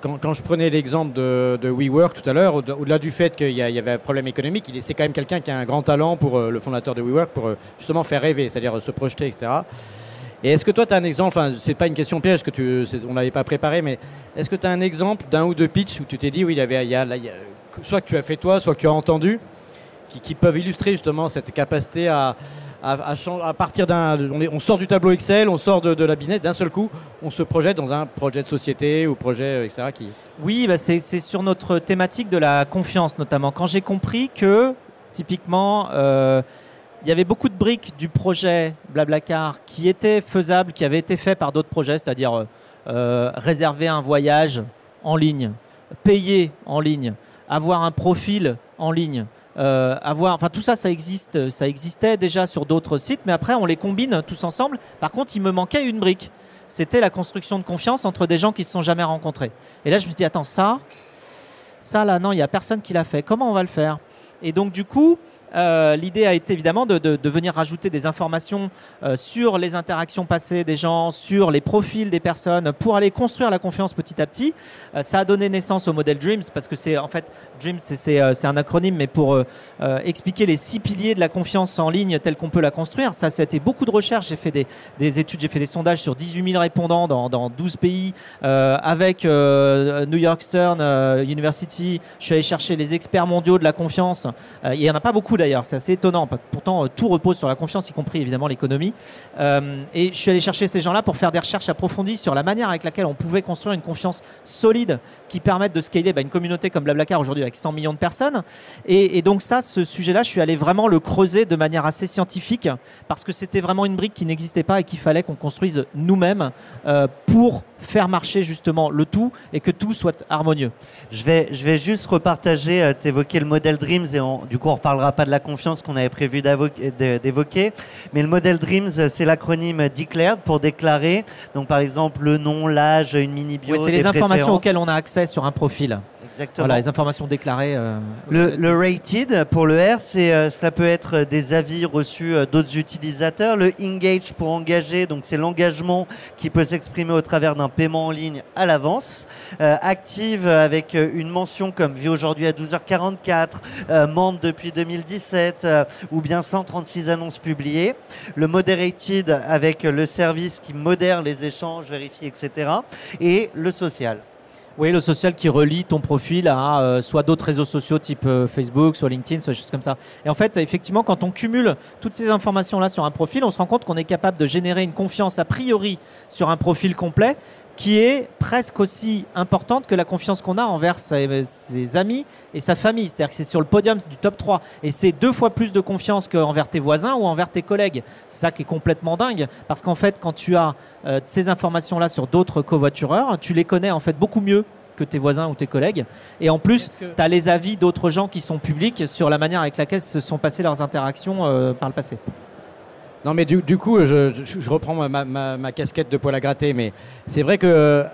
quand, je prenais l'exemple de, WeWork tout à l'heure, au- au-delà du fait qu'il y, avait un problème économique, c'est quand même quelqu'un qui a un grand talent pour euh, le fondateur de WeWork pour euh, justement faire rêver, c'est-à-dire euh, se projeter, etc. Et est-ce que toi, tu as un exemple, enfin, c'est pas une question piège, que tu, on n'avait pas préparé, mais est-ce que tu as un exemple d'un ou deux pitchs où tu t'es dit, oui, il y avait, soit que tu as fait toi, soit que tu as entendu, qui peuvent illustrer justement cette capacité à, On, sort du tableau Excel, on sort de, la business, d'un seul coup, on se projette dans un projet de société ou projet, euh, etc. Oui, bah, c'est sur notre thématique de la confiance notamment. Quand j'ai compris que, typiquement, euh, il y avait beaucoup de briques du projet Blablacar qui étaient faisables, qui avaient été faits par d'autres projets, c'est-à-dire euh, réserver un voyage en ligne, payer en ligne, avoir un profil en ligne. euh, avoir, enfin tout ça, ça existe, ça existait déjà sur d'autres sites, mais après on les combine tous ensemble. Par contre, il me manquait une brique. C'était la construction de confiance entre des gens qui se sont jamais rencontrés. Et là, je me suis dit, attends, ça, ça là, non, il n'y a personne qui l'a fait. Comment on va le faire? Et donc, du coup, euh, l'idée a été évidemment de, venir rajouter des informations euh, sur les interactions passées des gens, sur les profils des personnes, pour aller construire la confiance petit à petit. Euh, ça a donné naissance au modèle Dreams, parce que c'est en fait, Dreams, c'est- un acronyme, mais pour expliquer les six piliers de la confiance en ligne telle qu'on peut la construire. Ça, été beaucoup de recherches. J'ai fait des, des études, j'ai fait des sondages sur 18 000 répondants dans, dans 12 pays avec New York Stern University. Je suis allé chercher les experts mondiaux de la confiance. Il n'y en a pas beaucoup d'ailleurs, c'est assez étonnant. Pourtant, euh, tout repose sur la confiance, y compris évidemment l'économie. Euh, et je suis allé chercher ces gens-là pour faire des recherches approfondies sur la manière avec laquelle on pouvait construire une confiance solide qui permette de scaler bah, une communauté comme Blablacar aujourd'hui avec 100 millions de personnes. Et, donc ça, ce sujet-là, je suis allé vraiment le creuser de manière assez scientifique parce que c'était vraiment une brique qui n'existait pas et qu'il fallait qu'on construise nous-mêmes euh, pour faire marcher justement le tout et que tout soit harmonieux. Je vais, je vais juste repartager, euh, le modèle Dreams et on- du coup on reparlera pas de la confiance qu'on avait prévu d'évoquer. Mais le modèle Dreams, c'est l'acronyme Declared pour déclarer. Donc par exemple le nom, l'âge, une mini bio. Oui, c'est les informations auxquelles on a accès sur un profil. Exactement. Voilà, les informations déclarées. euh, Le, le rated pour le R, c'est euh, cela peut être des avis reçus euh, d'autres utilisateurs. Le engage pour engager, donc c'est l'engagement qui peut s'exprimer au travers d'un paiement en ligne à l'avance. Euh, active avec une mention comme vu aujourd'hui à 12h44, euh, membre depuis 2017 euh, ou bien 136 annonces publiées. Le moderated avec le service qui modère les échanges, vérifie, etc. Et le social. Oui, le social qui relie ton profil à euh, soit d'autres réseaux sociaux type euh, Facebook, soit LinkedIn, soit des choses comme ça. Et en fait, effectivement, quand on cumule toutes ces informations-là sur un profil, on se rend compte qu'on est capable de générer une confiance a priori sur un profil complet qui est presque aussi importante que la confiance qu'on a envers ses, ses amis et sa famille. C'est-à-dire que c'est sur le podium du top 3. Et c'est deux fois plus de confiance qu'envers tes voisins ou envers tes collègues. C'est ça qui est complètement dingue. Parce qu'en fait, quand tu as euh, ces informations-là sur d'autres covoitureurs, tu les connais en fait beaucoup mieux que tes voisins ou tes collègues. Et en plus, que- tu as les avis d'autres gens qui sont publics sur la manière avec laquelle se sont passées leurs interactions euh, par le passé. Non, mais du, du coup, je, je- je reprends ma, ma- ma casquette de poil à gratter, mais c'est vrai que. euh,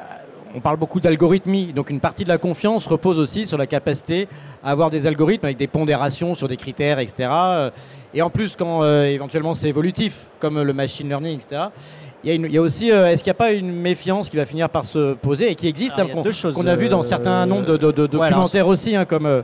On parle beaucoup d'algorithmie, donc une partie de la confiance repose aussi sur la capacité à avoir des algorithmes avec des pondérations sur des critères, etc. Euh, Et en plus, quand euh, éventuellement c'est évolutif, comme le machine learning, etc., il y a, une- il y a aussi, euh, est-ce qu'il n'y a pas une méfiance qui va finir par se poser et qui existe, Alors, il y a hein, qu'on deux choses, qu'on a vu dans euh, certains nombres de, documentaires aussi, hein, comme.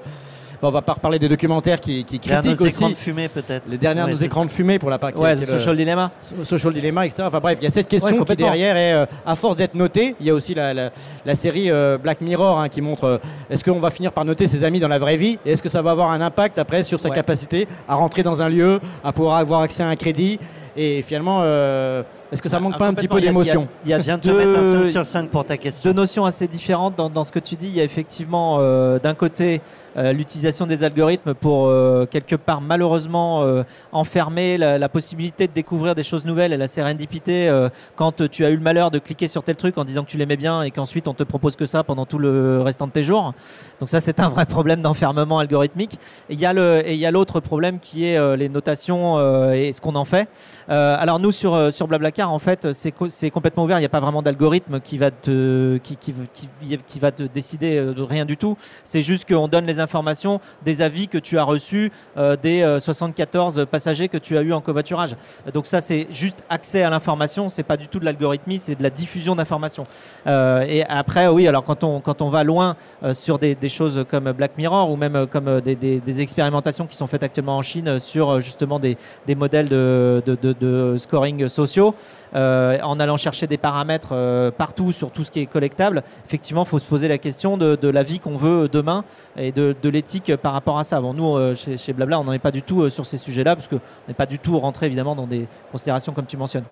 Euh, bon, on va pas reparler des documentaires qui, qui Derrière critiquent écrans aussi de fumée peut-être. les dernières Ouais, nos écrans de fumée pour la partie Ouais, qui le- Social Dilemma. social dilemma, etc. Enfin bref, il y a cette question Ouais, qui derrière est, euh, à force d'être notée, il y a aussi la, la- la série euh, Black Mirror hein, qui montre euh, est-ce qu'on va finir par noter ses amis dans la vraie vie et est-ce que ça va avoir un impact après sur sa capacité à rentrer dans un lieu, à pouvoir avoir accès à un crédit et finalement euh, Est-ce que ça manque Ah, pas un petit peu complètement. Il y a- d'émotion Il y a, Je viens de te mettre un deux, 5 sur 5 pour ta question. deux notions assez différentes dans, dans ce que tu dis. Il y a effectivement euh, d'un côté euh, l'utilisation des algorithmes pour euh, quelque part malheureusement euh, enfermer la, la possibilité de découvrir des choses nouvelles et la sérendipité euh, quand tu as eu le malheur de cliquer sur tel truc en disant que tu l'aimais bien et qu'ensuite on te propose que ça pendant tout le restant de tes jours. Donc ça c'est un vrai problème d'enfermement algorithmique. Et il y a le et il y a l'autre problème qui est euh, les notations euh, et ce qu'on en fait. Euh, alors nous sur sur Blablacar en fait c'est co- c'est complètement ouvert. Il n'y a pas vraiment d'algorithme qui va te décider euh, de rien du tout. C'est juste qu'on donne les informations des avis que tu as reçus euh, des euh, 74 passagers que tu as eu en covoiturage. Donc ça c'est juste accès à l'information. C'est pas du tout de l'algorithmie, c'est de la diffusion d'informations. Euh, et après oui alors quand on va loin euh, sur des, choses comme Black Mirror ou même euh, comme euh, des, expérimentations qui sont faites actuellement en Chine euh, sur euh, justement des, modèles de scoring sociaux, euh, en allant chercher des paramètres euh, partout sur tout ce qui est collectable, effectivement, il faut se poser la question de, la vie qu'on veut demain et de, l'éthique par rapport à ça. Bon, nous, euh, chez, chez Blabla, on n'en est pas du tout euh, sur ces sujets-là, parce qu'on n'est pas du tout rentré évidemment dans des considérations comme tu mentionnes.